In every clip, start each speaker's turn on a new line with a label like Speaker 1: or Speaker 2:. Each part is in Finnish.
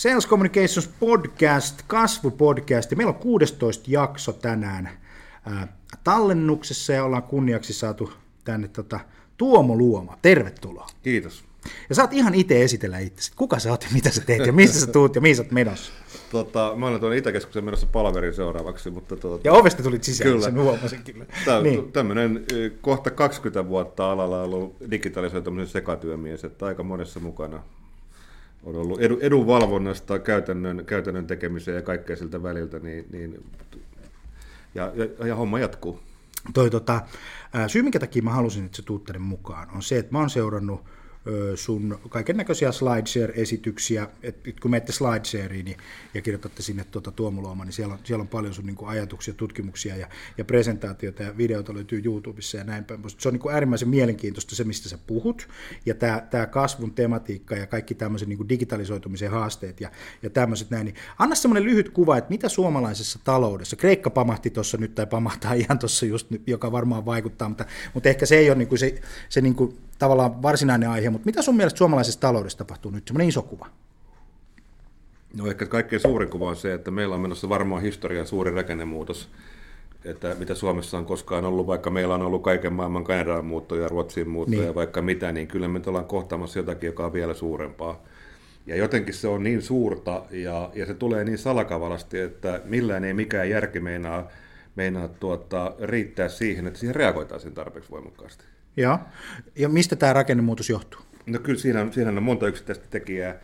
Speaker 1: Sales Communications Podcast, kasvupodcast. Meillä on 16 jakso tänään ää, tallennuksessa ja ollaan kunniaksi saatu tänne tota, Tuomo Luoma. Tervetuloa.
Speaker 2: Kiitos.
Speaker 1: Ja saat ihan itse esitellä itse. Kuka sä oot ja mitä sä teet ja mistä sä tuut ja mihin sä oot menossa?
Speaker 2: Tota, mä olen tuonne Itäkeskuksen menossa palaverin seuraavaksi. Mutta tuota,
Speaker 1: Ja ovesta tulit sisään, kyllä. sen huomasin kyllä.
Speaker 2: Tämä niin. tämmöinen kohta 20 vuotta alalla ollut digitalisoitumisen sekatyömies, että aika monessa mukana on ollut edu, edunvalvonnasta käytännön, käytännön tekemiseen ja kaikkea siltä väliltä, niin, niin ja, ja, ja homma jatkuu.
Speaker 1: Toi, tota, syy, minkä takia mä halusin, että se tuut mukaan, on se, että mä oon seurannut sun kaiken näköisiä SlideShare-esityksiä, että kun menette SlideShareen niin, ja kirjoitatte sinne tuota Tuomulooma, niin siellä on, siellä on paljon sun niin kuin ajatuksia, tutkimuksia ja, ja presentaatioita ja videoita löytyy YouTubessa ja näin päin. Se on niin kuin äärimmäisen mielenkiintoista se, mistä sä puhut ja tämä, tämä kasvun tematiikka ja kaikki tämmöiset niin kuin digitalisoitumisen haasteet ja, ja tämmöiset näin. Niin anna semmoinen lyhyt kuva, että mitä suomalaisessa taloudessa, Kreikka pamahti tuossa nyt tai pamahtaa ihan tuossa just nyt, joka varmaan vaikuttaa, mutta, mutta ehkä se ei ole niin kuin se, se niin kuin tavallaan varsinainen aihe, mutta mitä sun mielestä suomalaisessa taloudessa tapahtuu nyt, semmoinen iso kuva?
Speaker 2: No ehkä kaikkein suurin kuva on se, että meillä on menossa varmaan historian suuri rakennemuutos, että mitä Suomessa on koskaan ollut, vaikka meillä on ollut kaiken maailman Kanadaan muuttoja, Ruotsiin muuttoja, niin. vaikka mitä, niin kyllä me ollaan kohtaamassa jotakin, joka on vielä suurempaa. Ja jotenkin se on niin suurta ja, ja se tulee niin salakavalasti, että millään ei mikään järki meinaa, meinaa tuota, riittää siihen, että siihen reagoitaisiin tarpeeksi voimakkaasti.
Speaker 1: Joo. Ja mistä tämä rakennemuutos johtuu?
Speaker 2: No kyllä siinä, siinä on monta yksittäistä tekijää.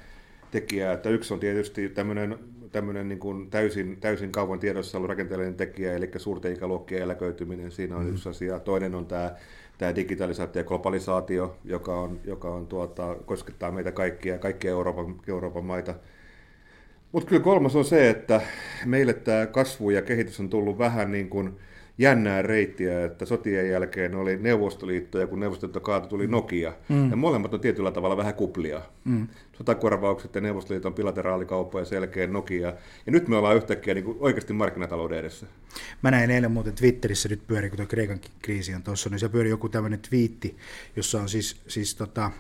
Speaker 2: tekijää. Että yksi on tietysti tämmöinen, tämmöinen niin kuin täysin, täysin kauan tiedossa ollut rakenteellinen tekijä, eli suurten ikäluokkien eläköityminen, siinä on mm. yksi asia. Toinen on tämä, tämä digitalisaatio ja globalisaatio, joka, on, joka on, tuota, koskettaa meitä kaikkia, kaikkia Euroopan, Euroopan maita. Mutta kyllä kolmas on se, että meille tämä kasvu ja kehitys on tullut vähän niin kuin, jännää reittiä, että sotien jälkeen oli Neuvostoliitto ja kun Neuvostoliitto kaatui, tuli Nokia. Mm. Ja molemmat on tietyllä tavalla vähän kuplia. Mm. Sotakorvaukset ja Neuvostoliiton bilateraalikauppa ja selkeä Nokia. Ja nyt me ollaan yhtäkkiä niin kuin oikeasti markkinatalouden edessä.
Speaker 1: Mä näin eilen muuten Twitterissä nyt pyöri, kun tuo Kreikan kriisi on tuossa, niin se pyöri joku tämmöinen twiitti, jossa on siis, siis tota,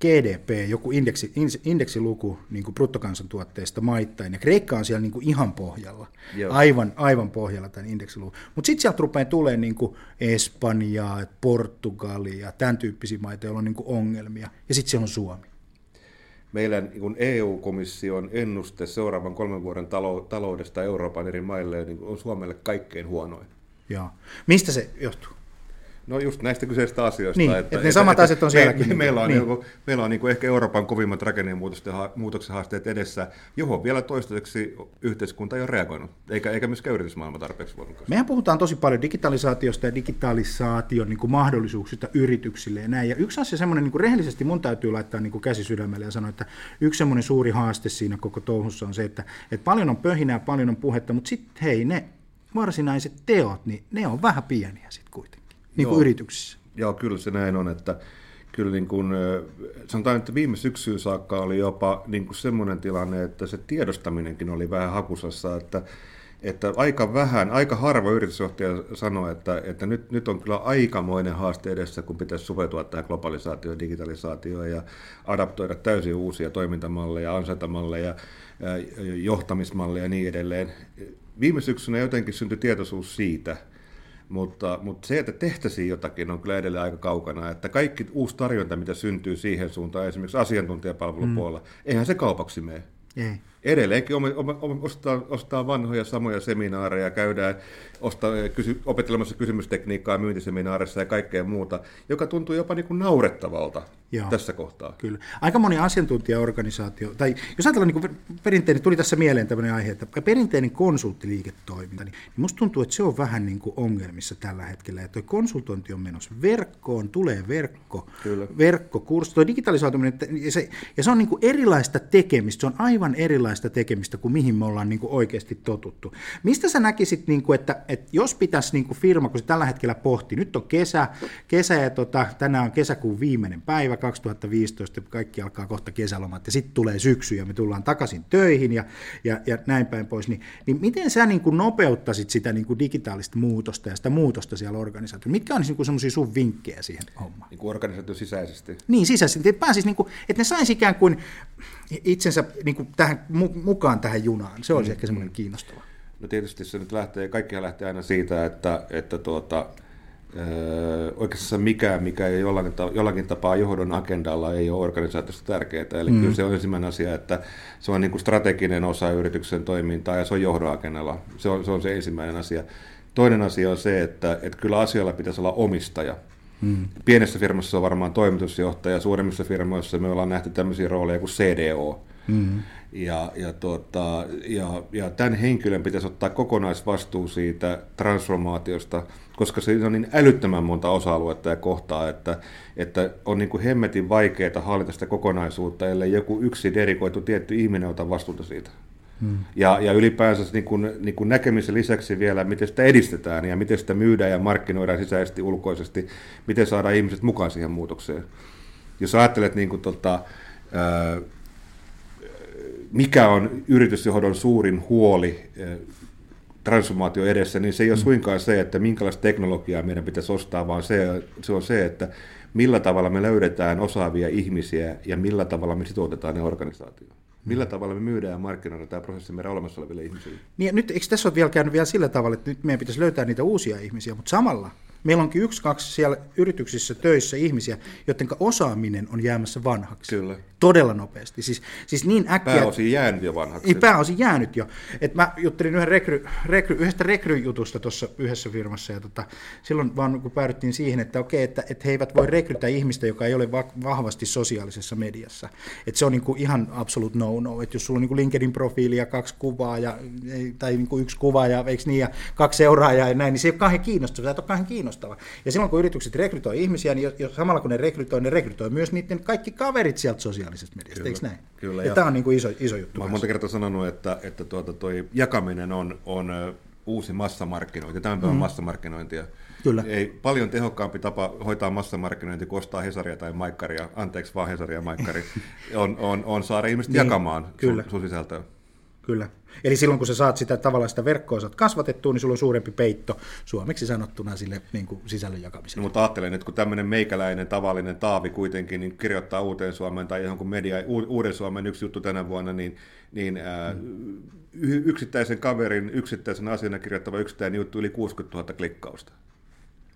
Speaker 1: GDP, joku indeksi, indeksiluku niin kuin bruttokansantuotteesta maittain, ja Kreikka on siellä niin kuin ihan pohjalla, aivan, aivan pohjalla tämän indeksiluvun. Mutta sitten sieltä rupeaa tulemaan niin kuin Espanjaa, Portugalia, tämän tyyppisiä maita, joilla on niin kuin ongelmia, ja sitten siellä on Suomi.
Speaker 2: Meidän niin EU-komission ennuste seuraavan kolmen vuoden taloudesta Euroopan eri maille niin on Suomelle kaikkein huonoin.
Speaker 1: Joo. Mistä se johtuu?
Speaker 2: No just näistä kyseistä asioista.
Speaker 1: Niin, että, että ne samat asiat on sielläkin.
Speaker 2: Me, meillä on, niin. Niin, meillä on niin kuin ehkä Euroopan kovimmat rakennemuutoksen haasteet edessä, johon vielä toistaiseksi yhteiskunta ei ole reagoinut, eikä, eikä myöskään yritysmaailma tarpeeksi voimakkaasti.
Speaker 1: Mehän puhutaan tosi paljon digitalisaatiosta ja digitalisaation niin kuin mahdollisuuksista yrityksille ja näin. Ja yksi asia semmoinen, niin kuin rehellisesti mun täytyy laittaa niin kuin käsi sydämelle ja sanoa, että yksi semmoinen suuri haaste siinä koko touhussa on se, että, että paljon on pöhinää, paljon on puhetta, mutta sitten hei, ne varsinaiset teot, niin ne on vähän pieniä sitten kuitenkin niin kuin yrityksissä.
Speaker 2: Joo, kyllä se näin on, että kyllä niin kuin, sanotaan, että viime syksyyn saakka oli jopa niin kuin semmoinen tilanne, että se tiedostaminenkin oli vähän hakusassa, että, että aika vähän, aika harva yritysjohtaja sanoi, että, että nyt, nyt on kyllä aikamoinen haaste edessä, kun pitäisi sopeutua tähän globalisaatioon, digitalisaatioon ja adaptoida täysin uusia toimintamalleja, ansaintamalleja, johtamismalleja ja niin edelleen. Viime syksynä jotenkin syntyi tietoisuus siitä, mutta, mutta se, että tehtäisiin jotakin, on kyllä edelleen aika kaukana. Että kaikki uusi tarjonta, mitä syntyy siihen suuntaan, esimerkiksi asiantuntijapalvelupuolella, mm. eihän se kaupaksi mene. Ei edelleenkin ostaa, ostaa vanhoja samoja seminaareja, käydään ostaa, kysy, opettelemassa kysymystekniikkaa myyntiseminaarissa ja kaikkea muuta, joka tuntuu jopa niin kuin naurettavalta Joo, tässä kohtaa.
Speaker 1: Kyllä. Aika moni asiantuntijaorganisaatio, tai jos ajatellaan niin kuin perinteinen, tuli tässä mieleen tämmöinen aihe, että perinteinen konsulttiliiketoiminta, niin musta tuntuu, että se on vähän niin kuin ongelmissa tällä hetkellä, että tuo konsultointi on menossa verkkoon, tulee verkko, Kyllä. verkkokurssi, tuo digitalisoituminen, ja se, ja se on niin kuin erilaista tekemistä, se on aivan erilaista erilaista tekemistä kuin mihin me ollaan niin kuin oikeasti totuttu. Mistä sä näkisit, niin kuin, että, että jos pitäisi niin kuin firma, kun se tällä hetkellä pohti, nyt on kesä, kesä ja tota, tänään on kesäkuun viimeinen päivä 2015, kaikki alkaa kohta kesälomat ja sitten tulee syksy ja me tullaan takaisin töihin ja, ja, ja näin päin pois, niin, niin miten sä niin kuin nopeuttaisit sitä niin kuin digitaalista muutosta ja sitä muutosta siellä organisaatiossa? Mitkä on niin semmoisia sun vinkkejä siihen hommaan?
Speaker 2: Niin kuin organisaatio sisäisesti?
Speaker 1: Niin, sisäisesti. Että, pääsis, niin kuin, että ne saisi ikään kuin itsensä niin kuin tähän, mukaan tähän junaan. Se olisi mm. ehkä semmoinen kiinnostava.
Speaker 2: No tietysti se nyt lähtee, kaikkihan lähtee aina siitä, että, että tuota, Öö, oikeastaan mikään, mikä ei jollakin, jollakin tapaa johdon agendalla, ei ole organisaatiosta tärkeää. Eli mm. kyllä se on ensimmäinen asia, että se on niin kuin strateginen osa yrityksen toimintaa ja se on johdon agendalla. Se on, se on se ensimmäinen asia. Toinen asia on se, että, että kyllä asialla pitäisi olla omistaja. Mm. Pienessä firmassa on varmaan toimitusjohtaja, suuremmissa firmoissa me ollaan nähty tämmöisiä rooleja kuin CDO. Mm. Ja, ja, tuota, ja, ja tämän henkilön pitäisi ottaa kokonaisvastuu siitä transformaatiosta, koska se on niin älyttömän monta osa-aluetta ja kohtaa, että, että on niin kuin hemmetin vaikeaa hallita sitä kokonaisuutta, ellei joku yksi derikoitu tietty ihminen ota vastuuta siitä. Hmm. Ja, ja ylipäänsä niin kuin, niin kuin näkemisen lisäksi vielä, miten sitä edistetään ja miten sitä myydään ja markkinoidaan sisäisesti, ulkoisesti, miten saadaan ihmiset mukaan siihen muutokseen. Jos ajattelet niin kuin, tota, ää, mikä on yritysjohdon suurin huoli eh, transformaatio edessä, niin se ei ole mm. suinkaan se, että minkälaista teknologiaa meidän pitäisi ostaa, vaan se, se on se, että millä tavalla me löydetään osaavia ihmisiä ja millä tavalla me sitoutetaan ne organisaatioon. Millä tavalla me myydään ja markkinoidaan tämä prosessi meidän olemassa oleville ihmisille?
Speaker 1: Niin, nyt, eikö tässä ole vielä käynyt vielä sillä tavalla, että nyt meidän pitäisi löytää niitä uusia ihmisiä, mutta samalla Meillä onkin yksi, kaksi siellä yrityksissä töissä ihmisiä, joiden osaaminen on jäämässä vanhaksi.
Speaker 2: Kyllä.
Speaker 1: Todella nopeasti. Siis, siis niin äkkiä...
Speaker 2: Pääosin jäänyt jo vanhaksi.
Speaker 1: Niin, pääosin jäänyt jo. Et mä juttelin yhden rekry, rekry, yhdestä rekryjutusta tuossa yhdessä firmassa, ja tota, silloin vaan kun päädyttiin siihen, että okei, että, että he eivät voi rekrytä ihmistä, joka ei ole vahvasti sosiaalisessa mediassa. Että se on niinku ihan absolute no-no. Että jos sulla on niinku LinkedIn-profiili ja kaksi kuvaa, ja, tai niinku yksi kuva, ja, eikö niin, ja kaksi seuraajaa ja näin, niin se ei ole kauhean kiinnostavaa. Se ei ole kauhean kiinnostavaa kiinnostava. Ja silloin kun yritykset rekrytoi ihmisiä, niin jos, samalla kun ne rekrytoi, ne rekrytoi myös niiden kaikki kaverit sieltä sosiaalisesta mediasta, kyllä, eikö näin? Kyllä. Ja, ja tämä on niin kuin iso, iso juttu.
Speaker 2: Mä olen monta kertaa sanonut, että, että tuota, toi jakaminen on, on uusi massamarkkinointi, tämän päivän mm. massamarkkinointia. Kyllä. Ei paljon tehokkaampi tapa hoitaa massamarkkinointi kuin ostaa Hesaria tai Maikkaria, anteeksi vaan Hesaria ja Maikkari, on, on, on saada ihmiset niin, jakamaan kyllä. sun, sun sisältöä.
Speaker 1: Kyllä. Eli silloin kun sä saat sitä tavallaan sitä verkkoa saat kasvatettua, niin sulla on suurempi peitto suomeksi sanottuna sille niin kuin sisällön jakamiselle.
Speaker 2: No, mutta ajattelen, että kun tämmöinen meikäläinen tavallinen Taavi kuitenkin niin kirjoittaa Uuteen Suomeen tai johonkin media, Uuden Suomen yksi juttu tänä vuonna, niin, niin ää, yksittäisen kaverin, yksittäisen asiana kirjoittava yksittäinen juttu yli 60 000 klikkausta.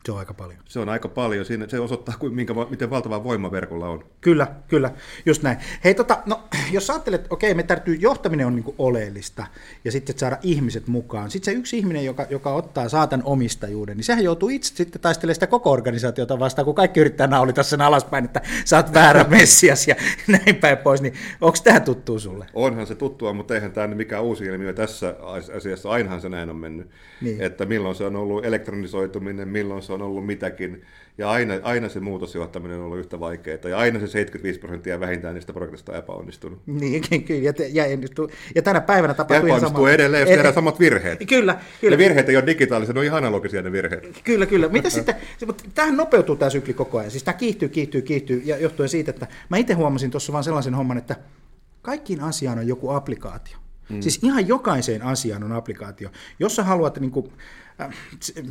Speaker 1: Se on aika paljon.
Speaker 2: Se on aika paljon. Siinä, se osoittaa, minkä, miten valtava voima verkolla on.
Speaker 1: Kyllä, kyllä. Just näin. Hei, tota, no, jos ajattelet, että okei, me täytyy, johtaminen on niin oleellista, ja sitten saada ihmiset mukaan. Sitten se yksi ihminen, joka, joka ottaa saatan omistajuuden, niin sehän joutuu itse sitten taistelemaan sitä koko organisaatiota vastaan, kun kaikki yrittää naulita sen alaspäin, että sä oot väärä messias ja näin päin pois. Niin onko tämä tuttu sulle?
Speaker 2: Onhan se tuttua, mutta eihän tämä mikään uusi ilmiö tässä asiassa. Ainahan se näin on mennyt. Niin. Että milloin se on ollut elektronisoituminen, milloin se on ollut mitäkin. Ja aina, aina se muutosjohtaminen on ollut yhtä vaikeaa. Ja aina se 75 prosenttia vähintään niistä projektista on epäonnistunut.
Speaker 1: Niin, kyllä. Ja, ja, ja tänä päivänä tapahtuu
Speaker 2: ihan sama. edelleen, jos tehdään samat virheet.
Speaker 1: Kyllä, kyllä.
Speaker 2: Ne virheet ei ole digitaalisia, ne on ihan analogisia ne virheet.
Speaker 1: Kyllä, kyllä. Mitä sitten, tähän nopeutuu tämä sykli koko ajan. Siis tämä kiihtyy, kiihtyy, kiihtyy, ja johtuen siitä, että mä itse huomasin tuossa vaan sellaisen homman, että kaikkiin asiaan on joku applikaatio. Mm. Siis ihan jokaiseen asiaan on applikaatio. Jos sä haluat, niin kuin,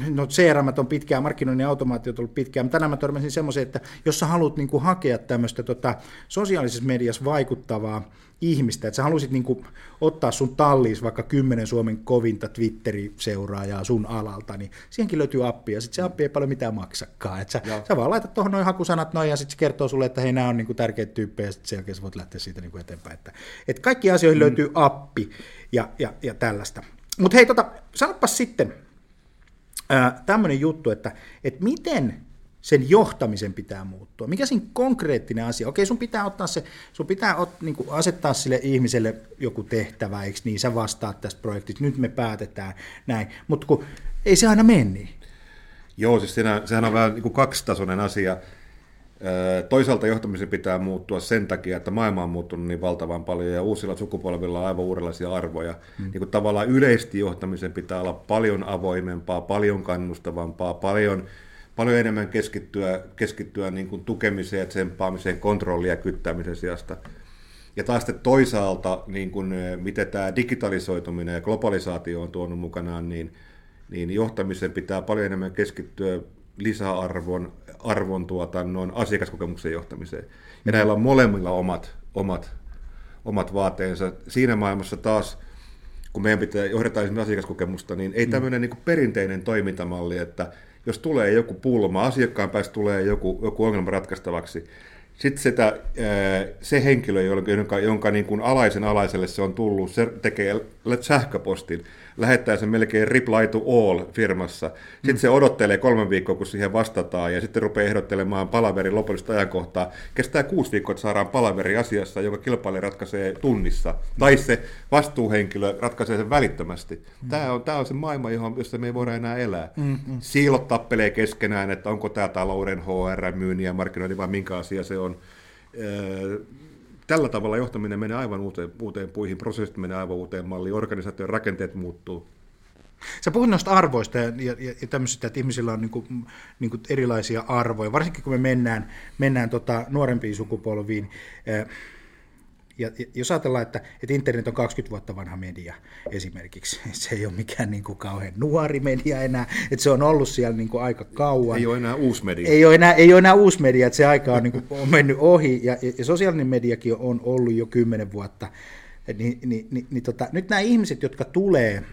Speaker 1: no CRM on pitkään, markkinoinnin automaatio on ollut pitkään, mutta tänään mä törmäsin semmoiseen, että jos sä haluat niin kuin, hakea tämmöistä tota, sosiaalisessa mediassa vaikuttavaa ihmistä, että sä haluaisit niin kuin, ottaa sun talliis vaikka kymmenen Suomen kovinta Twitteri-seuraajaa sun alalta, niin siihenkin löytyy appi, ja sitten se appi ei paljon mitään maksakaan. Että sä, sä vaan laitat tuohon noin hakusanat noin, ja sitten se kertoo sulle, että hei, nämä on niin kuin, tärkeitä tyyppejä, ja sitten sen jälkeen sä voit lähteä siitä niin kuin, eteenpäin. Että, että kaikki asioihin mm. löytyy appi, ja, ja, ja tällaista. Mutta hei, tota, sanopas sitten tämmöinen juttu, että, että miten sen johtamisen pitää muuttua. Mikä siinä konkreettinen asia? Okei, sun pitää ottaa se, sun pitää ot, niin kuin asettaa sille ihmiselle joku tehtävä, eikö niin, sä vastaat tästä projektista, nyt me päätetään näin, mutta ei se aina mene niin.
Speaker 2: Joo, siis siinä, sehän on vähän niin kuin kaksitasoinen asia. Toisaalta johtamisen pitää muuttua sen takia, että maailma on muuttunut niin valtavan paljon ja uusilla sukupolvilla on aivan uudenlaisia arvoja. Mm. Niin kuin tavallaan yleisesti johtamisen pitää olla paljon avoimempaa, paljon kannustavampaa, paljon paljon enemmän keskittyä, keskittyä niin kuin tukemiseen, tsemppaamiseen, kontrollia ja kyttämisen sijasta. Ja taas sitten toisaalta, niin kuin, miten tämä digitalisoituminen ja globalisaatio on tuonut mukanaan, niin, niin johtamisen pitää paljon enemmän keskittyä lisäarvon, arvon tuotannon, asiakaskokemuksen johtamiseen. Ja näillä on molemmilla omat, omat omat vaateensa. Siinä maailmassa taas, kun meidän pitää johdetaan esimerkiksi asiakaskokemusta, niin ei mm. tämmöinen niin perinteinen toimintamalli, että jos tulee joku pulma, asiakkaan päästä tulee joku, joku ongelma ratkaistavaksi, sitten sitä, se henkilö, jonka, jonka niin kuin alaisen alaiselle se on tullut, se tekee sähköpostin, lähettää sen melkein reply to all firmassa. Sitten mm. se odottelee kolme viikkoa, kun siihen vastataan, ja sitten rupeaa ehdottelemaan palaverin lopullista ajankohtaa. Kestää kuusi viikkoa, että saadaan palaveri asiassa, joka kilpailija ratkaisee tunnissa. Tai se vastuuhenkilö ratkaisee sen välittömästi. Mm. Tämä, on, tämä on se maailma, johon, jossa me ei voida enää elää. Mm, mm. Siilot tappelee keskenään, että onko tämä talouden HR, myynnin ja markkinointi vai minkä asia se on tällä tavalla johtaminen menee aivan uuteen, uuteen puihin, prosessit menee aivan uuteen malliin, organisaation rakenteet muuttuu.
Speaker 1: Sä puhut noista arvoista ja, ja, ja tämmöisistä, että ihmisillä on niinku, niinku erilaisia arvoja, varsinkin kun me mennään, mennään tota nuorempiin sukupolviin ja, jos ajatellaan, että, että internet on 20 vuotta vanha media esimerkiksi, se ei ole mikään niin kuin kauhean nuori media enää, että se on ollut siellä niin kuin aika kauan.
Speaker 2: Ei ole enää uusi media.
Speaker 1: Ei ole enää, ei ole enää uusi media, että se aika on, niin kuin, on mennyt ohi, ja, ja sosiaalinen mediakin on ollut jo 10 vuotta. Ni, ni, ni, ni, tota, nyt nämä ihmiset, jotka tulee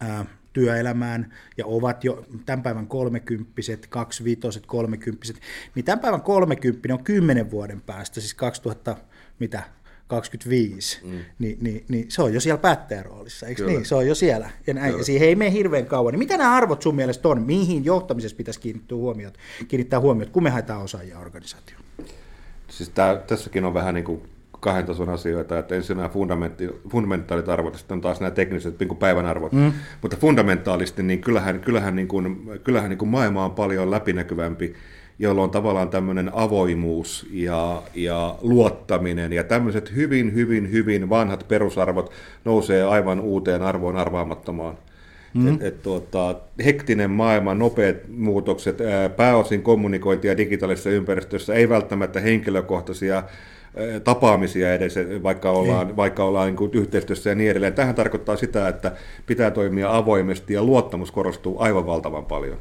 Speaker 1: ää, työelämään ja ovat jo tämän päivän kolmekymppiset, kaksivitoset, kolmekymppiset, niin tämän päivän kolmekymppinen on kymmenen vuoden päästä, siis 2000 mitä 25, mm. niin, niin, niin se on jo siellä päättäjän roolissa, eikö Kyllä. niin? Se on jo siellä. Ja, näin, ja siihen ei mene hirveän kauan. Niin mitä nämä arvot sun mielestä on? Mihin johtamisessa pitäisi kiinnittää huomiota, kiinnittää huomiota, kun me haetaan osaajia organisaatioon?
Speaker 2: Siis tää, tässäkin on vähän niin kuin kahden tason asioita, että ensin nämä fundamentaalit arvot ja sitten on taas nämä tekniset niin kuin päivän arvot. Mm. Mutta fundamentaalisti, niin kyllähän, kyllähän, niin kuin, kyllähän niin kuin maailma on paljon läpinäkyvämpi jolloin on tavallaan tämmöinen avoimuus ja, ja luottaminen ja tämmöiset hyvin, hyvin, hyvin vanhat perusarvot nousee aivan uuteen arvoon arvaamattomaan. Mm. Et, et, tuota, hektinen maailma, nopeat muutokset, ää, pääosin kommunikointia digitaalisessa ympäristössä, ei välttämättä henkilökohtaisia tapaamisia edes, vaikka ollaan, niin. vaikka ollaan niin kuin yhteistyössä ja niin edelleen. Tähän tarkoittaa sitä, että pitää toimia avoimesti ja luottamus korostuu aivan valtavan paljon.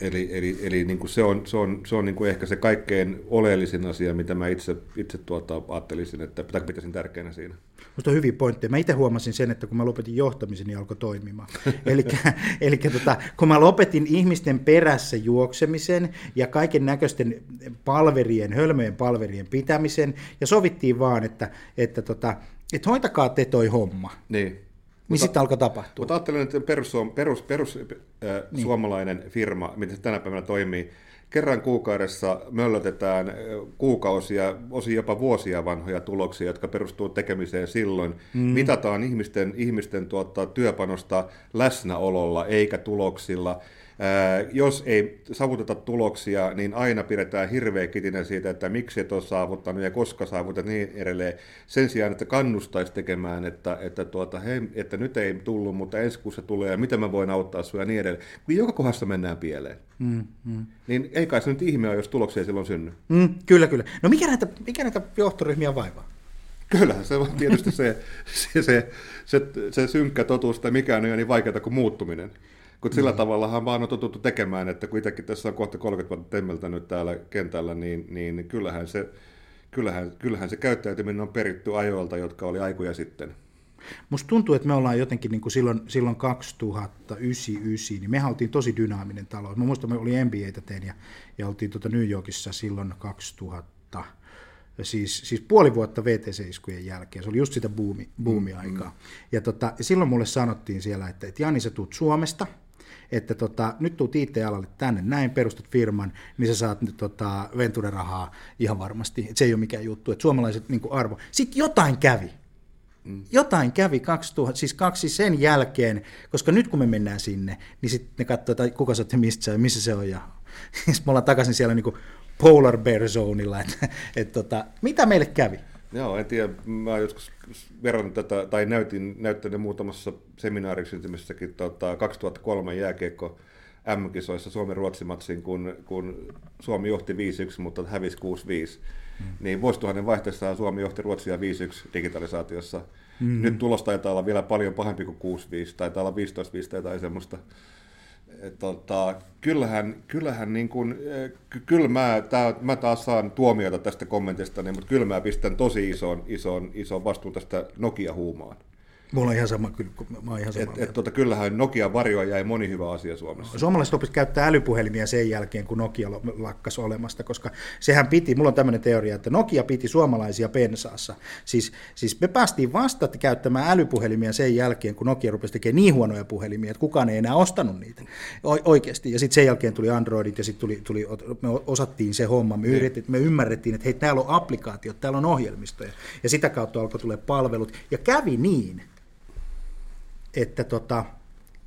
Speaker 2: Eli, eli, eli niin kuin se on, se on, se on niin kuin ehkä se kaikkein oleellisin asia, mitä mä itse, itse tuota, ajattelisin, että pitäisin tärkeänä siinä.
Speaker 1: Minusta on hyviä pointteja. Mä itse huomasin sen, että kun mä lopetin johtamisen, niin alkoi toimimaan. eli tota, kun mä lopetin ihmisten perässä juoksemisen ja kaiken näköisten palverien, hölmöjen palverien pitämisen, ja sovittiin vaan, että, että, tota, että hoitakaa te toi homma.
Speaker 2: Niin.
Speaker 1: Niin sitten alkoi tapahtua.
Speaker 2: Mutta ajattelen, että perus, perus, perus äh, niin. suomalainen firma, miten se tänä päivänä toimii, kerran kuukaudessa möllötetään kuukausia, osin jopa vuosia vanhoja tuloksia, jotka perustuu tekemiseen silloin. Mm. Mitataan ihmisten, ihmisten tuota, työpanosta läsnäololla eikä tuloksilla. Jos ei saavuteta tuloksia, niin aina pidetään hirveä kitinen siitä, että miksi et ole saavuttanut ja koska saavutat niin edelleen. Sen sijaan, että kannustaisi tekemään, että, että, tuota, hei, että nyt ei tullut, mutta ensi kuussa tulee ja miten mä voin auttaa sinua ja niin edelleen. Kun joka kohdassa mennään pieleen. Mm, mm. Niin ei kai se nyt ihme ole, jos tuloksia silloin synny.
Speaker 1: Mm, kyllä, kyllä. No mikä näitä, mikä näitä johtoryhmiä vaivaa?
Speaker 2: Kyllä, se on tietysti se, se, se, se, se synkkä totuus, että mikään ei ole niin vaikeaa kuin muuttuminen. Kun sillä mm. tavallahan vaan on totuttu tekemään, että kun itsekin tässä on kohta 30 vuotta temmeltänyt täällä kentällä, niin, niin kyllähän, se, kyllähän, kyllähän se käyttäytyminen on peritty ajoilta, jotka oli aikoja sitten.
Speaker 1: Musta tuntuu, että me ollaan jotenkin niin kuin silloin, silloin 2009, niin me oltiin tosi dynaaminen talous. Mä muistan, me oli MBAtä tein ja, ja oltiin tuota New Yorkissa silloin 2000, siis, siis puoli vuotta VTC-iskujen jälkeen. Se oli just sitä buumi, buumi-aikaa. Mm, mm. Ja, tota, silloin mulle sanottiin siellä, että, että Jani, sä tuut Suomesta – että tota, nyt tuut IT-alalle tänne näin, perustat firman, niin sä saat nyt tota, Venture-rahaa ihan varmasti. Et se ei ole mikään juttu, että suomalaiset niin arvo. Sitten jotain kävi. Mm. Jotain kävi 2000, siis kaksi sen jälkeen, koska nyt kun me mennään sinne, niin sitten ne katsoo, että kuka sä mistä se on, missä se on, ja sitten me ollaan takaisin siellä niin kuin polar bear zoneilla, että, että tota, mitä meille kävi?
Speaker 2: Joo, en tiedä. Mä joskus verran tätä, tai näytin, näyttänyt muutamassa seminaariksyntymyssäkin tota, 2003 jääkiekko M-kisoissa Suomen-Ruotsimatsin, kun, kun Suomi johti 5-1, mutta hävisi 6-5. Mm. Niin vuosituhannen vaihteessa Suomi johti Ruotsia 5-1 digitalisaatiossa. Mm. Nyt tulos taitaa olla vielä paljon pahempi kuin 6-5, taitaa olla 15-5 tai semmoista. Tota, kyllähän, kyllähän niin kuin, kyllä mä, tää, mä taas saan tuomiota tästä kommentista, niin, mutta kyllä mä pistän tosi ison, ison, ison vastuun tästä Nokia-huumaan.
Speaker 1: Mulla on ihan sama, kyllä, mä oon ihan sama
Speaker 2: et, et, tota, kyllähän Nokia varjoa jäi moni hyvä asia Suomessa.
Speaker 1: Suomalaiset oppivat käyttää älypuhelimia sen jälkeen, kun Nokia lakkas olemasta, koska sehän piti, mulla on tämmöinen teoria, että Nokia piti suomalaisia pensaassa. Siis, siis me päästiin vasta käyttämään älypuhelimia sen jälkeen, kun Nokia rupesi tekemään niin huonoja puhelimia, että kukaan ei enää ostanut niitä o- oikeasti. Ja sitten sen jälkeen tuli Androidit ja sitten tuli, tuli, me osattiin se homma, me, yritettiin, me ymmärrettiin, että hei, täällä on applikaatiot, täällä on ohjelmistoja. Ja sitä kautta alkoi tulla palvelut. Ja kävi niin, että tota,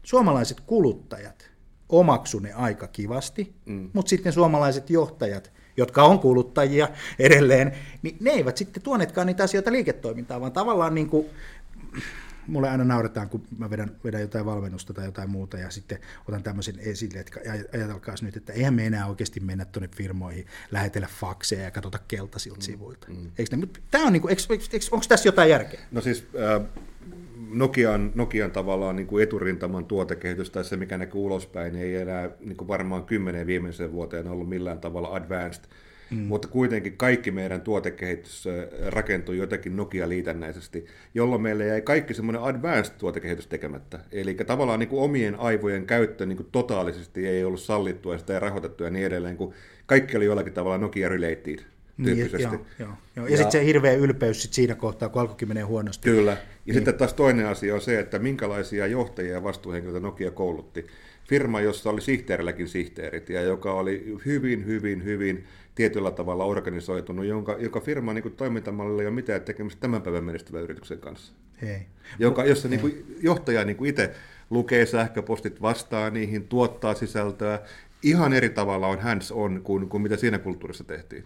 Speaker 1: suomalaiset kuluttajat omaksu ne aika kivasti, mm. mutta sitten suomalaiset johtajat, jotka on kuluttajia edelleen, niin ne eivät sitten tuoneetkaan niitä asioita liiketoimintaan, vaan tavallaan niin kuin, mulle aina nauretaan, kun mä vedän, vedän jotain valmennusta tai jotain muuta ja sitten otan tämmöisen esille, että ajatelkaa nyt, että eihän me enää oikeasti mennä tuonne firmoihin, lähetellä fakseja ja katsota keltaisilta mm, sivuilta. Mm. Eikö ne, tämä on niin kuin, eikö, eikö, onko tässä jotain järkeä?
Speaker 2: No siis äh, Nokian, Nokian tavallaan niin kuin eturintaman tuotekehitys tai se, mikä näkyy ulospäin, ei enää niin kuin varmaan kymmenen viimeiseen vuoteen ollut millään tavalla advanced. Mm. Mutta kuitenkin kaikki meidän tuotekehitys rakentui jotenkin Nokia-liitännäisesti, jolloin meille jäi kaikki semmoinen advanced tuotekehitys tekemättä. Eli tavallaan niin kuin omien aivojen käyttö niin kuin totaalisesti ei ollut sallittua ja sitä ei rahoitettu ja niin edelleen, kun kaikki oli jollakin tavalla Nokia-related. Tyyppisesti.
Speaker 1: Niin, joo, joo, joo. Ja, ja sitten se hirveä ylpeys sit siinä kohtaa, kun alkoikin menee huonosti.
Speaker 2: Kyllä. Ja niin. sitten taas toinen asia on se, että minkälaisia johtajia ja vastuuhenkilöitä Nokia koulutti. Firma, jossa oli sihteerilläkin sihteerit ja joka oli hyvin, hyvin, hyvin tietyllä tavalla organisoitunut, jonka, joka firma niin toimintamallilla ei ole mitään tekemistä tämän päivän menestyvän yrityksen kanssa.
Speaker 1: Hei.
Speaker 2: Joka, jossa Hei. Niin kuin, johtaja niin kuin itse lukee sähköpostit, vastaa niihin, tuottaa sisältöä. Ihan eri tavalla on hands on kuin, kuin mitä siinä kulttuurissa tehtiin.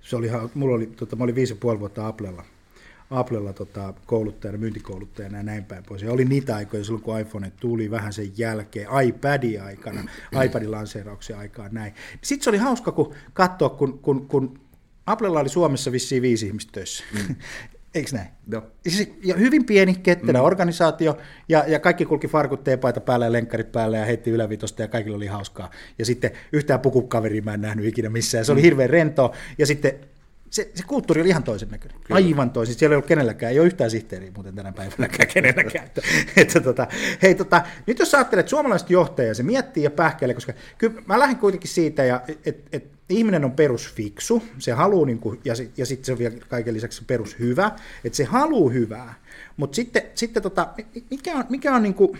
Speaker 1: Se oli, mulla oli, tota, mä olin viisi ja puoli vuotta Applella, Applella tota, kouluttajana, myyntikouluttajana ja näin päin pois. Ja oli niitä aikoja silloin, kun iPhone tuli vähän sen jälkeen, iPadin aikana, iPadin lanseerauksen aikaan näin. Sitten se oli hauska, kun katsoa, kun, kun, kun Applella oli Suomessa vissiin viisi ihmistä töissä. Mm. Eikö näin?
Speaker 2: Joo.
Speaker 1: Siis, ja hyvin pieni, ketterä mm. organisaatio, ja, ja kaikki kulki farkut teepaita päällä ja lenkkarit päällä ja heitti ylävitosta, ja kaikilla oli hauskaa. Ja sitten yhtään pukukaveria mä en nähnyt ikinä missään. Se oli mm. hirveän rento, ja sitten se, se kulttuuri oli ihan toisen näköinen. Kyllä. Aivan toisin. Siellä ei ollut kenelläkään, ei ole yhtään sihteeriä muuten tänä päivänäkään kenelläkään. että, että, tota, hei, tota, nyt jos ajattelet suomalaista johtajaa, se miettii ja pähkäilee, koska kyllä mä lähden kuitenkin siitä, että et, et, ihminen on perusfiksu, se haluaa, niin kuin, ja, ja sitten se on vielä kaiken lisäksi perushyvä, että se haluaa hyvää, mutta sitten, sitten tota, mikä on, mikä on niin kuin,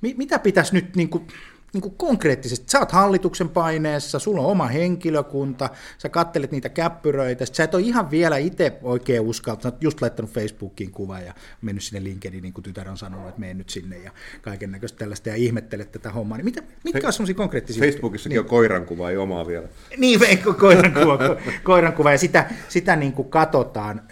Speaker 1: mitä pitäisi nyt niin kuin, niin kuin konkreettisesti, sä oot hallituksen paineessa, sulla on oma henkilökunta, sä kattelet niitä käppyröitä, sä et ole ihan vielä itse oikein uskalta, sä oot just laittanut Facebookiin kuvan ja mennyt sinne LinkedIn, niin kuin tytär on sanonut, että mene nyt sinne ja kaiken näköistä tällaista ja ihmettelet tätä hommaa, niin mitä, mitkä on semmoisia konkreettisia?
Speaker 2: Facebookissakin niin. on koirankuva, ei omaa vielä.
Speaker 1: Niin, koirankuva, koirankuva ja sitä, sitä niin kuin katsotaan,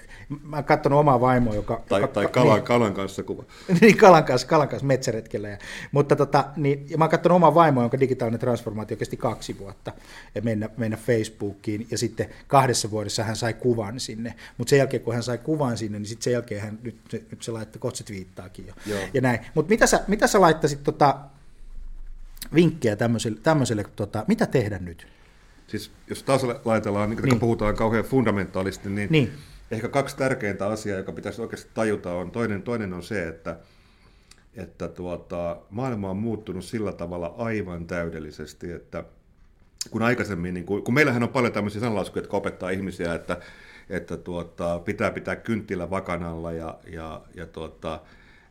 Speaker 1: Mä oon katsonut omaa vaimoa, joka...
Speaker 2: Tai, ka, tai kalan, niin, kalan kanssa kuva.
Speaker 1: niin, kalan kanssa, kalan kanssa metsäretkellä. Ja, mutta tota, niin, ja mä oon katsonut omaa vaimoa, jonka digitaalinen transformaatio kesti kaksi vuotta, ja mennä, mennä Facebookiin, ja sitten kahdessa vuodessa hän sai kuvan sinne. Mutta sen jälkeen, kun hän sai kuvan sinne, niin sitten sen jälkeen hän, nyt, nyt se laittoi, kohta se twiittaakin jo. Joo. Ja näin. Mutta mitä sä, mitä sä laittaisit tota, vinkkejä tämmöiselle, tämmöiselle tota, mitä tehdä nyt?
Speaker 2: Siis jos taas laitellaan, niin, niin. puhutaan kauhean fundamentaalisti, niin, niin ehkä kaksi tärkeintä asiaa, joka pitäisi oikeasti tajuta, on toinen, toinen on se, että, että tuota, maailma on muuttunut sillä tavalla aivan täydellisesti, että kun aikaisemmin, niin kun, kun meillähän on paljon tämmöisiä sananlaskuja, jotka opettaa ihmisiä, että, että tuota, pitää pitää kynttilä vakanalla ja, ja, ja tuota,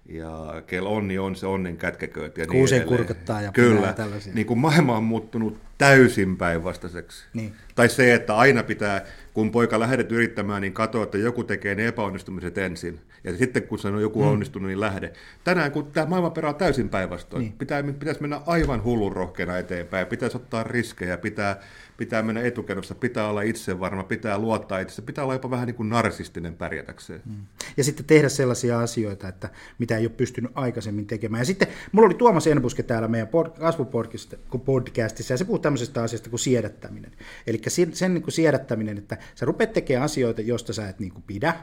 Speaker 2: ja kel onni on se onnen kätkekööt. Ja niin
Speaker 1: Kuuseen kurkottaa ja
Speaker 2: Kyllä, tällaisia. niin kuin maailma on muuttunut täysin päinvastaiseksi.
Speaker 1: Niin.
Speaker 2: Tai se, että aina pitää, kun poika lähdet yrittämään, niin katso, että joku tekee ne epäonnistumiset ensin. Ja sitten kun sanoo joku mm. onnistunut, niin lähde. Tänään, kun tämä maailma perää täysin päinvastoin, niin. pitää, pitäisi mennä aivan hullun rohkeana eteenpäin. Pitäisi ottaa riskejä, pitää, pitää mennä etukenossa, pitää olla itsevarma, pitää luottaa itse, pitää olla jopa vähän niin kuin narsistinen pärjätäkseen. Mm.
Speaker 1: ja sitten tehdä sellaisia asioita, että mitä ei ole pystynyt aikaisemmin tekemään. Ja sitten mulla oli Tuomas Enbuske täällä meidän kasvupodcastissa, ja se puhuu tämmöisestä asiasta kuin siedättäminen. Eli sen niin kuin siedättäminen, että sä rupeat tekemään asioita, joista sä et niin kuin pidä,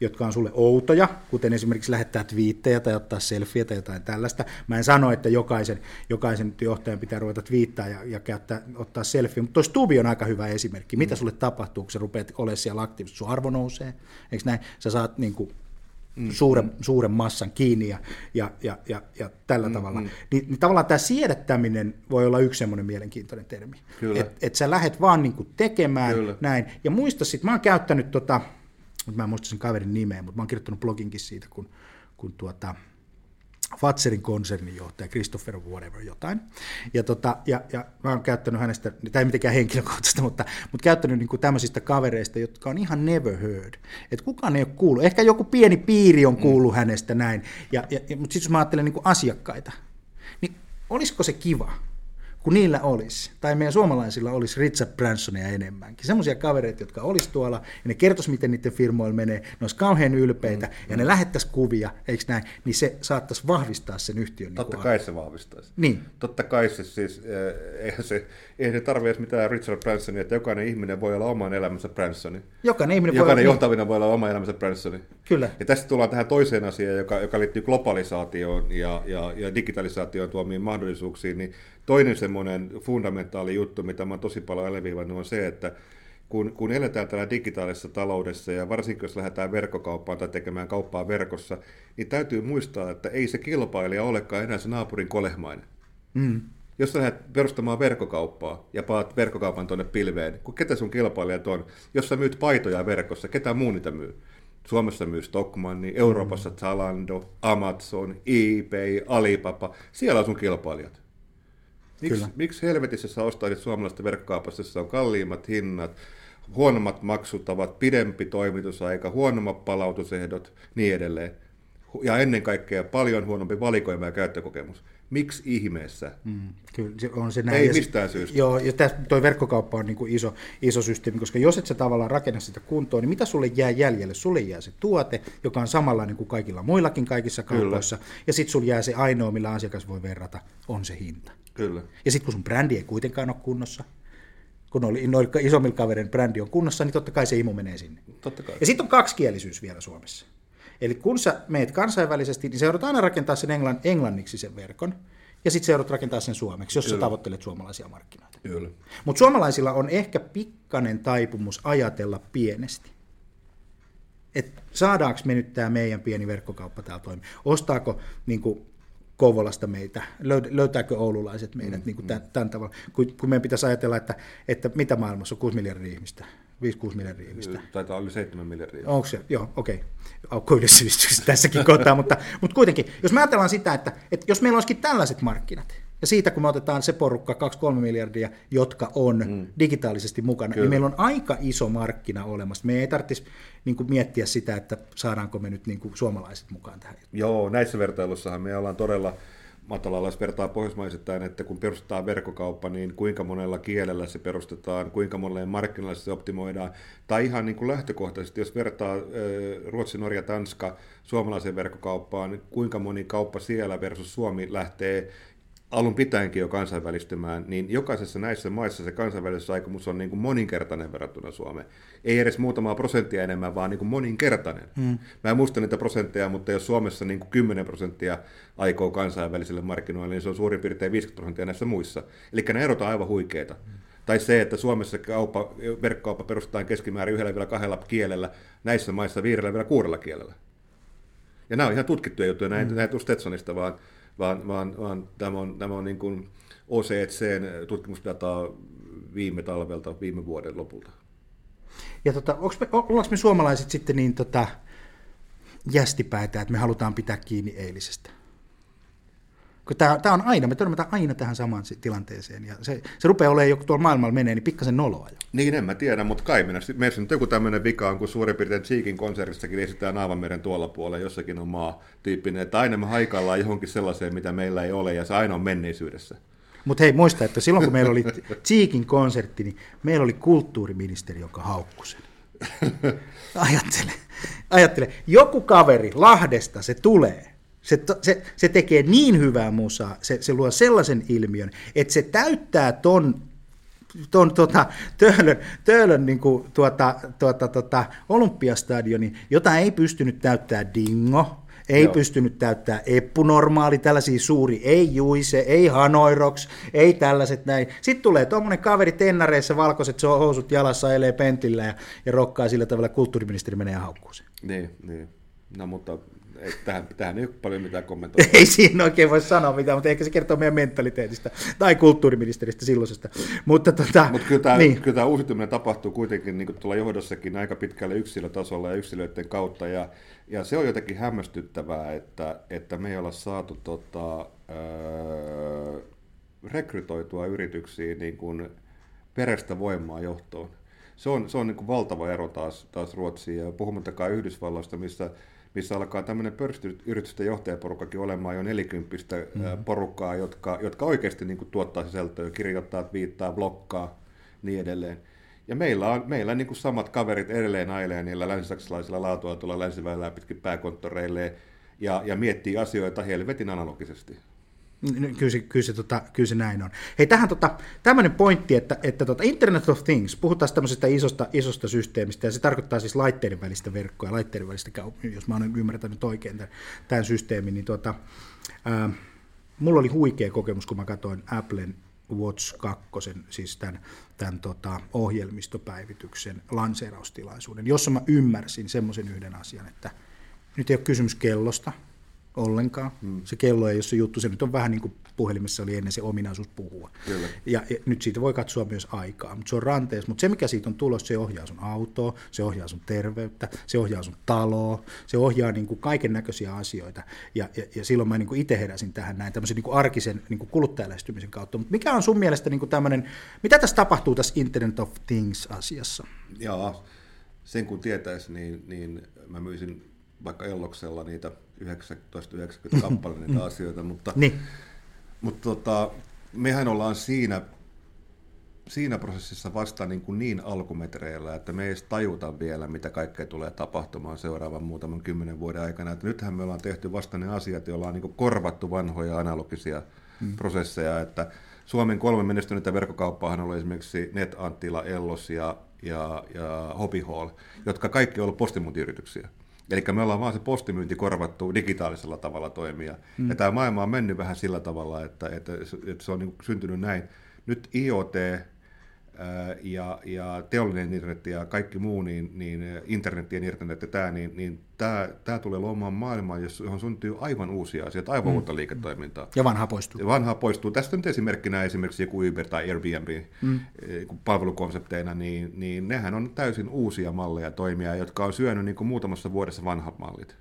Speaker 1: jotka on sulle outoja, kuten esimerkiksi lähettää twiittejä tai ottaa selfieä tai jotain tällaista. Mä en sano, että jokaisen, jokaisen johtajan pitää ruveta twiittaa ja, ja käyttää, ottaa selfie, mutta tuo on aika hyvä esimerkki. Mitä mm. sulle tapahtuu, kun sä rupeat olemaan siellä aktiivisesti? Sun arvo nousee, eikö näin? Sä saat niin kuin, mm. suuren, mm. suuren massan kiinni ja, ja, ja, ja, ja tällä mm, tavalla. Mm. Ni, niin tavallaan tämä siedättäminen voi olla yksi semmoinen mielenkiintoinen termi. Että et sä lähdet vaan niin kuin tekemään Kyllä. näin. Ja muista sitten, mä oon käyttänyt tota, mä en muista sen kaverin nimeä, mutta mä oon kirjoittanut bloginkin siitä, kun, kun tuota, Fatserin konserninjohtaja, Christopher whatever jotain. Ja, tota, ja, ja mä oon käyttänyt hänestä, tämä ei mitenkään henkilökohtaista, mutta, mutta käyttänyt niin kuin tämmöisistä kavereista, jotka on ihan never heard. Että kukaan ei ole kuullut. Ehkä joku pieni piiri on kuullut mm. hänestä näin. Ja, ja, mutta sitten jos mä ajattelen niin kuin asiakkaita, niin olisiko se kiva, kun niillä olisi, tai meidän suomalaisilla olisi Richard Bransonia enemmänkin. Semmoisia kavereita, jotka olisi tuolla, ja ne kertoisi, miten niiden firmoilla menee, ne olisi kauhean ylpeitä, mm, ja ne lähettäisi kuvia, eikö näin, niin se saattaisi vahvistaa sen yhtiön. Niin
Speaker 2: Totta niin kai se vahvistaisi.
Speaker 1: Niin.
Speaker 2: Totta kai se siis, eh, eihän se, eihän se tarvitse mitään Richard Bransonia, että jokainen ihminen voi olla oman elämänsä Bransoni.
Speaker 1: Jokainen ihminen
Speaker 2: jokainen
Speaker 1: voi
Speaker 2: olla, johtavina voi olla oma elämänsä Bransoni.
Speaker 1: Kyllä.
Speaker 2: Ja tästä tullaan tähän toiseen asiaan, joka, joka liittyy globalisaatioon ja, ja, ja digitalisaatioon tuomiin mahdollisuuksiin, niin toinen semmoinen fundamentaali juttu, mitä mä tosi paljon alleviivannut, on se, että kun, kun eletään täällä digitaalisessa taloudessa ja varsinkin jos lähdetään verkkokauppaan tai tekemään kauppaa verkossa, niin täytyy muistaa, että ei se kilpailija olekaan enää se naapurin kolehmainen. Mm. Jos lähdet perustamaan verkkokauppaa ja paat verkkokaupan tuonne pilveen, kun ketä sun kilpailijat on? Jos sä myyt paitoja verkossa, ketä muu niitä myy? Suomessa myy Stockmann, niin Euroopassa Zalando, Amazon, eBay, Alibaba, siellä on sun kilpailijat. Miksi, miksi helvetissä sä ostaisit suomalaisesta verkkokaupasta, jossa on kalliimmat hinnat, huonommat maksutavat, pidempi toimitusaika, huonommat palautusehdot, niin edelleen. Ja ennen kaikkea paljon huonompi valikoima ja käyttökokemus. Miksi ihmeessä? Mm,
Speaker 1: kyllä, on se näin.
Speaker 2: Ei ja mistään syystä.
Speaker 1: Joo, ja tuo verkkokauppa on niin kuin iso, iso systeemi, koska jos et sä tavallaan rakenna sitä kuntoon, niin mitä sulle jää jäljelle? Sulle jää se tuote, joka on samanlainen kuin kaikilla muillakin kaikissa kaupoissa, kyllä. ja sitten sulle jää se ainoa, millä asiakas voi verrata, on se hinta.
Speaker 2: Kyllä.
Speaker 1: Ja sitten kun sun brändi ei kuitenkaan ole kunnossa, kun oli, noin isommilla kaverin brändi on kunnossa, niin totta kai se imu menee sinne.
Speaker 2: Totta kai.
Speaker 1: Ja sitten on kaksikielisyys vielä Suomessa. Eli kun sä meet kansainvälisesti, niin joudut aina rakentaa sen englann, englanniksi sen verkon, ja sitten joudut rakentaa sen suomeksi, jos Kyllä. sä tavoittelet suomalaisia markkinoita. Mutta suomalaisilla on ehkä pikkanen taipumus ajatella pienesti. Et saadaanko me nyt tämä meidän pieni verkkokauppa täällä toimii? Ostaako niin kuin, Kouvolasta meitä, löytääkö oululaiset meidät mm, niin kuin tämän, tämän tavalla, kun, kun meidän pitäisi ajatella, että, että mitä maailmassa on 6 miljardia ihmistä, 5-6 miljardia ihmistä.
Speaker 2: Taitaa olla 7 miljardia.
Speaker 1: Onko se? Joo, okei. Okay. Aukko tässäkin kohtaa, mutta, mutta kuitenkin, jos me ajatellaan sitä, että, että jos meillä olisikin tällaiset markkinat, ja siitä kun me otetaan se porukka 2-3 miljardia, jotka on mm. digitaalisesti mukana, niin Kyllä. niin meillä on aika iso markkina olemassa. Me ei tarvitsisi niin kuin miettiä sitä, että saadaanko me nyt niin kuin suomalaiset mukaan tähän.
Speaker 2: Joo, näissä vertailussahan me ollaan todella matalalla, jos vertaa pohjoismaisittain, että kun perustetaan verkkokauppa, niin kuinka monella kielellä se perustetaan, kuinka monelle markkinalle se optimoidaan, tai ihan niin kuin lähtökohtaisesti, jos vertaa Ruotsi, Norja, Tanska suomalaiseen verkkokauppaan, niin kuinka moni kauppa siellä versus Suomi lähtee alun pitäenkin jo kansainvälistymään, niin jokaisessa näissä maissa se kansainvälistysaikomus on niin kuin moninkertainen verrattuna Suomeen. Ei edes muutamaa prosenttia enemmän, vaan niin kuin moninkertainen. Hmm. Mä en muista niitä prosentteja, mutta jos Suomessa niin kuin 10 prosenttia aikoo kansainvälisille markkinoille, niin se on suurin piirtein 50 prosenttia näissä muissa. Eli ne erot on aivan huikeita. Hmm. Tai se, että Suomessa kauppa, verkkokauppa perustetaan keskimäärin yhdellä vielä kahdella kielellä, näissä maissa viidellä vielä kuudella kielellä. Ja nämä on ihan tutkittuja juttuja, näin, hmm. näin Stetsonista, vaan vaan, vaan, vaan tämä on, tämä on niin kuin OCCn tutkimusdataa viime talvelta, viime vuoden lopulta.
Speaker 1: Ja tota, me, ollaanko me suomalaiset sitten niin tota, jästipäitä, että me halutaan pitää kiinni eilisestä? Tämä, tämä on aina, me törmätään aina tähän samaan tilanteeseen, ja se, se rupeaa olemaan, joku tuolla maailmalla menee, niin pikkasen noloa jo.
Speaker 2: Niin, en mä tiedä, mutta kai mennä. Meissä nyt joku tämmöinen vika on, kun suurin piirtein Cheekin konsertistakin esitetään Aavanmeren tuolla puolella, jossakin on maa tyyppinen, että aina me haikaillaan johonkin sellaiseen, mitä meillä ei ole, ja se aina on menneisyydessä.
Speaker 1: Mutta hei, muista, että silloin kun meillä oli Cheekin konsertti, niin meillä oli kulttuuriministeri, joka haukkui sen. ajattele, ajattele, joku kaveri Lahdesta, se tulee, se, se, se tekee niin hyvää musaa, se, se luo sellaisen ilmiön, että se täyttää ton tuon tuota, Töölön, Töölön niin kuin, tuota, tuota, tuota, olympiastadioni, jota ei pystynyt täyttää Dingo, ei Joo. pystynyt täyttää Eppu-normaali, tällaisia suuri, ei Juise, ei Hanoiroks, ei tällaiset näin. Sitten tulee tuommoinen kaveri tennareissa, valkoiset housut jalassa, elee pentillä ja, ja rokkaa sillä tavalla, kulttuuriministeri menee haukkuu
Speaker 2: Niin, niin. No mutta tähän, tähän ei ole paljon mitään kommentoida.
Speaker 1: ei siinä oikein voi sanoa mitään, mutta ehkä se kertoo meidän mentaliteetistä tai kulttuuriministeristä silloisesta. Mutta tota,
Speaker 2: Mut kyllä, tämä, niin. kyllä tämä uusituminen tapahtuu kuitenkin niin tuolla johdossakin aika pitkälle yksilötasolla ja yksilöiden kautta. Ja, ja se on jotenkin hämmästyttävää, että, että me ei olla saatu tota, öö, rekrytoitua yrityksiin niin kuin perestä voimaa johtoon. Se on, se on niin kuin valtava ero taas, taas Ruotsiin ja puhumattakaan Yhdysvalloista, missä missä alkaa tämmöinen pörssiyritysten johtajaporukkakin olemaan jo nelikymppistä mm-hmm. porukkaa, jotka, jotka oikeasti niin kuin tuottaa sisältöä, kirjoittaa, viittaa, blokkaa, niin edelleen. Ja meillä on meillä niin kuin samat kaverit edelleen ailee niillä länsisaksalaisilla laatua tuolla länsiväylää pitkin pääkonttoreille ja, ja miettii asioita helvetin analogisesti.
Speaker 1: Kyllä se, kyllä, se, tota, kyllä se näin on. Hei, tähän tota, tämmöinen pointti, että, että tota Internet of Things, puhutaan tämmöisestä isosta, isosta systeemistä, ja se tarkoittaa siis laitteiden välistä verkkoa, laitteiden välistä, jos mä olen ymmärtänyt oikein tämän, tämän systeemin, niin tota, ää, mulla oli huikea kokemus, kun mä katsoin Applen Watch 2, siis tämän, tämän tota, ohjelmistopäivityksen lanseeraustilaisuuden, jossa mä ymmärsin semmoisen yhden asian, että nyt ei ole kysymys kellosta, ollenkaan. Hmm. Se kello ei ole se juttu, se nyt on vähän niin kuin puhelimessa oli ennen se ominaisuus puhua. Kyllä. Ja, ja nyt siitä voi katsoa myös aikaa, mutta se on ranteessa. Mutta se, mikä siitä on tulossa, se ohjaa sun autoa, se ohjaa sun terveyttä, se ohjaa sun taloa, se ohjaa niin kuin kaiken näköisiä asioita. Ja, ja, ja silloin mä niin kuin itse heräsin tähän näin tämmöisen niin kuin arkisen niin kuin kuluttajalähestymisen kautta. Mutta mikä on sun mielestä niin kuin tämmöinen, mitä tässä tapahtuu tässä Internet of Things-asiassa?
Speaker 2: Joo, sen kun tietäisi, niin, niin mä myisin vaikka Elloksella niitä 1990 kappale niitä mm. asioita, mutta, niin. mutta tota, mehän ollaan siinä, siinä prosessissa vasta niin, kuin niin alkumetreillä, että me ei edes tajuta vielä, mitä kaikkea tulee tapahtumaan seuraavan muutaman kymmenen vuoden aikana. Että nythän me ollaan tehty vasta ne asiat, joilla on niin kuin korvattu vanhoja analogisia mm. prosesseja, että Suomen kolme menestynyttä verkkokauppaa on ollut esimerkiksi Net, Anttila, Ellos ja, ja, ja Hobby Hall, jotka kaikki ovat olleet postimyyntiyrityksiä. Eli me ollaan vaan se postimyynti korvattu digitaalisella tavalla toimia. Mm. Ja tämä maailma on mennyt vähän sillä tavalla, että, että, että se on niin syntynyt näin. Nyt IoT ja, ja teollinen internet ja kaikki muu, niin, niin internetien internet ja tämä, niin, niin tämä, tämä tulee luomaan maailmaa, johon syntyy aivan uusia asioita, aivan mm. uutta liiketoimintaa.
Speaker 1: Ja vanha poistuu.
Speaker 2: Ja vanha poistuu. Tästä nyt esimerkkinä esimerkiksi joku Uber tai Airbnb mm. palvelukonsepteina, niin, niin nehän on täysin uusia malleja toimia, jotka on syönyt niin kuin muutamassa vuodessa vanhat mallit.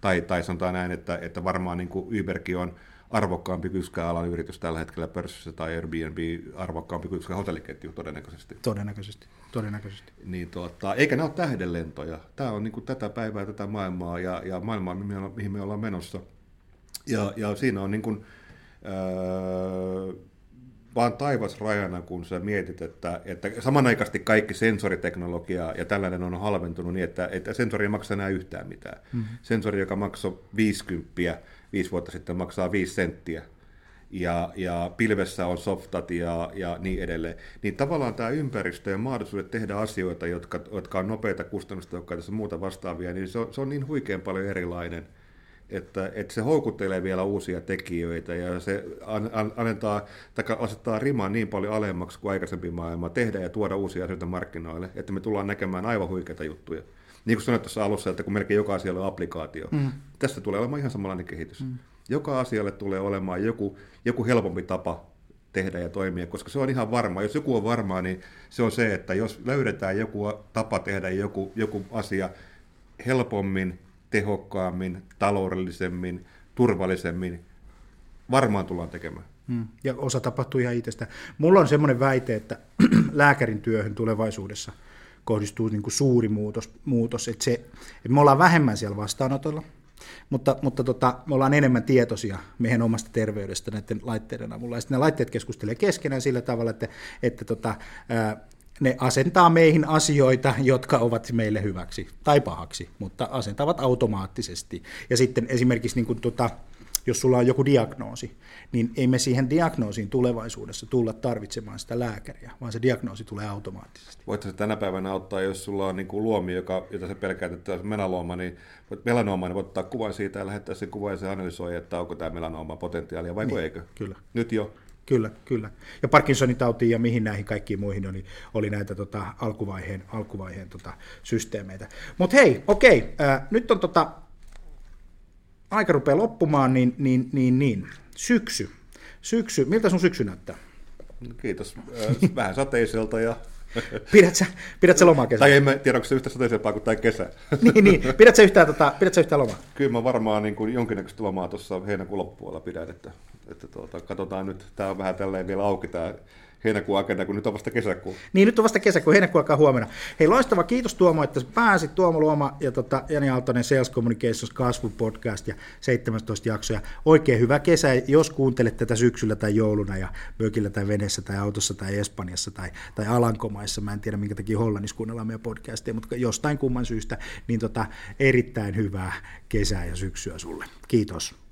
Speaker 2: Tai, tai sanotaan näin, että, että varmaan niin kuin Uberkin on arvokkaampi kuin yksikään alan yritys tällä hetkellä pörssissä tai Airbnb arvokkaampi kuin yksikään hotelliketju todennäköisesti.
Speaker 1: Todennäköisesti, todennäköisesti.
Speaker 2: Niin tuota, eikä ne ole tähdenlentoja. Tämä on niin kuin tätä päivää, tätä maailmaa ja, ja maailmaa, mihin me ollaan menossa. Ja, ja siinä on niin kuin, öö, vaan taivas rajana, kun sä mietit, että, että samanaikaisesti kaikki sensoriteknologia ja tällainen on halventunut niin, että, että sensori ei maksa enää yhtään mitään. Mm-hmm. Sensori, joka maksoi 50 viisi vuotta sitten maksaa viisi senttiä, ja, ja pilvessä on softat ja, ja niin edelleen, niin tavallaan tämä ympäristö ja mahdollisuudet tehdä asioita, jotka, jotka on nopeita kustannustehokkaita ja muuta vastaavia, niin se on, se on niin huikean paljon erilainen, että, että se houkuttelee vielä uusia tekijöitä ja se annetaan, tai asettaa rimaa niin paljon alemmaksi kuin aikaisempi maailma tehdä ja tuoda uusia asioita markkinoille, että me tullaan näkemään aivan huikeita juttuja. Niin kuin sanoit tuossa alussa, että kun melkein joka asialla on applikaatio, mm. Tästä tulee olemaan ihan samanlainen kehitys. Mm. Joka asialle tulee olemaan joku, joku helpompi tapa tehdä ja toimia, koska se on ihan varma. Jos joku on varmaa, niin se on se, että jos löydetään joku tapa tehdä joku, joku asia helpommin, tehokkaammin, taloudellisemmin, turvallisemmin, varmaan tullaan tekemään.
Speaker 1: Hmm. Ja osa tapahtuu ihan itsestä. Mulla on semmoinen väite, että lääkärin työhön tulevaisuudessa – kohdistuu niin kuin suuri muutos, muutos että, se, että me ollaan vähemmän siellä vastaanotolla, mutta, mutta tota, me ollaan enemmän tietoisia meidän omasta terveydestä näiden laitteiden avulla. Ja sitten ne laitteet keskustelee keskenään sillä tavalla, että, että tota, ne asentaa meihin asioita, jotka ovat meille hyväksi tai pahaksi, mutta asentavat automaattisesti. Ja sitten esimerkiksi niin kuin tota, jos sulla on joku diagnoosi, niin ei me siihen diagnoosiin tulevaisuudessa tulla tarvitsemaan sitä lääkäriä, vaan se diagnoosi tulee automaattisesti.
Speaker 2: Voitko se tänä päivänä auttaa, jos sulla on niin kuin luomi, joka, jota se pelkäät, että on melanooma, niin melanooma, niin voit ottaa kuvan siitä ja lähettää sen kuvan ja se analysoi, että onko tämä melanooma potentiaalia vai niin, eikö?
Speaker 1: Kyllä.
Speaker 2: Nyt jo.
Speaker 1: Kyllä, kyllä. Ja Parkinsonin tautiin ja mihin näihin kaikkiin muihin oli, oli näitä tota, alkuvaiheen, alkuvaiheen tota, systeemeitä. Mutta hei, okei, ää, nyt on tota, aika rupeaa loppumaan, niin, niin, niin, niin. syksy. Syksy, miltä sun syksy näyttää?
Speaker 2: Kiitos. Vähän sateiselta ja
Speaker 1: Pidätkö, pidätkö lomaa kesä?
Speaker 2: Tai en mä tiedä, onko se yhtä sateisempaa kuin tämä kesä.
Speaker 1: niin, niin. Pidätkö yhtään, tota, pidätkö yhtään lomaa?
Speaker 2: Kyllä mä varmaan niin kuin jonkinnäköistä lomaa tuossa heinäkuun loppupuolella pidän, että, että tuota, katsotaan nyt, tämä on vähän tälleen vielä auki tämä heinäkuun agenda, kun nyt on vasta kesäkuu.
Speaker 1: Niin, nyt on vasta kesäkuu, heinäkuun alkaa huomenna. Hei, loistava, kiitos Tuomo, että pääsit. Tuomo Luoma ja tota, Jani Aaltonen Sales Communications kasvupodcast ja 17 jaksoja. Oikein hyvä kesä, jos kuuntelet tätä syksyllä tai jouluna ja mökillä tai veneessä tai autossa tai Espanjassa tai, tai Alankomaissa. Mä en tiedä, minkä takia Hollannissa kuunnellaan meidän podcastia, mutta jostain kumman syystä, niin tota, erittäin hyvää kesää ja syksyä sulle. Kiitos.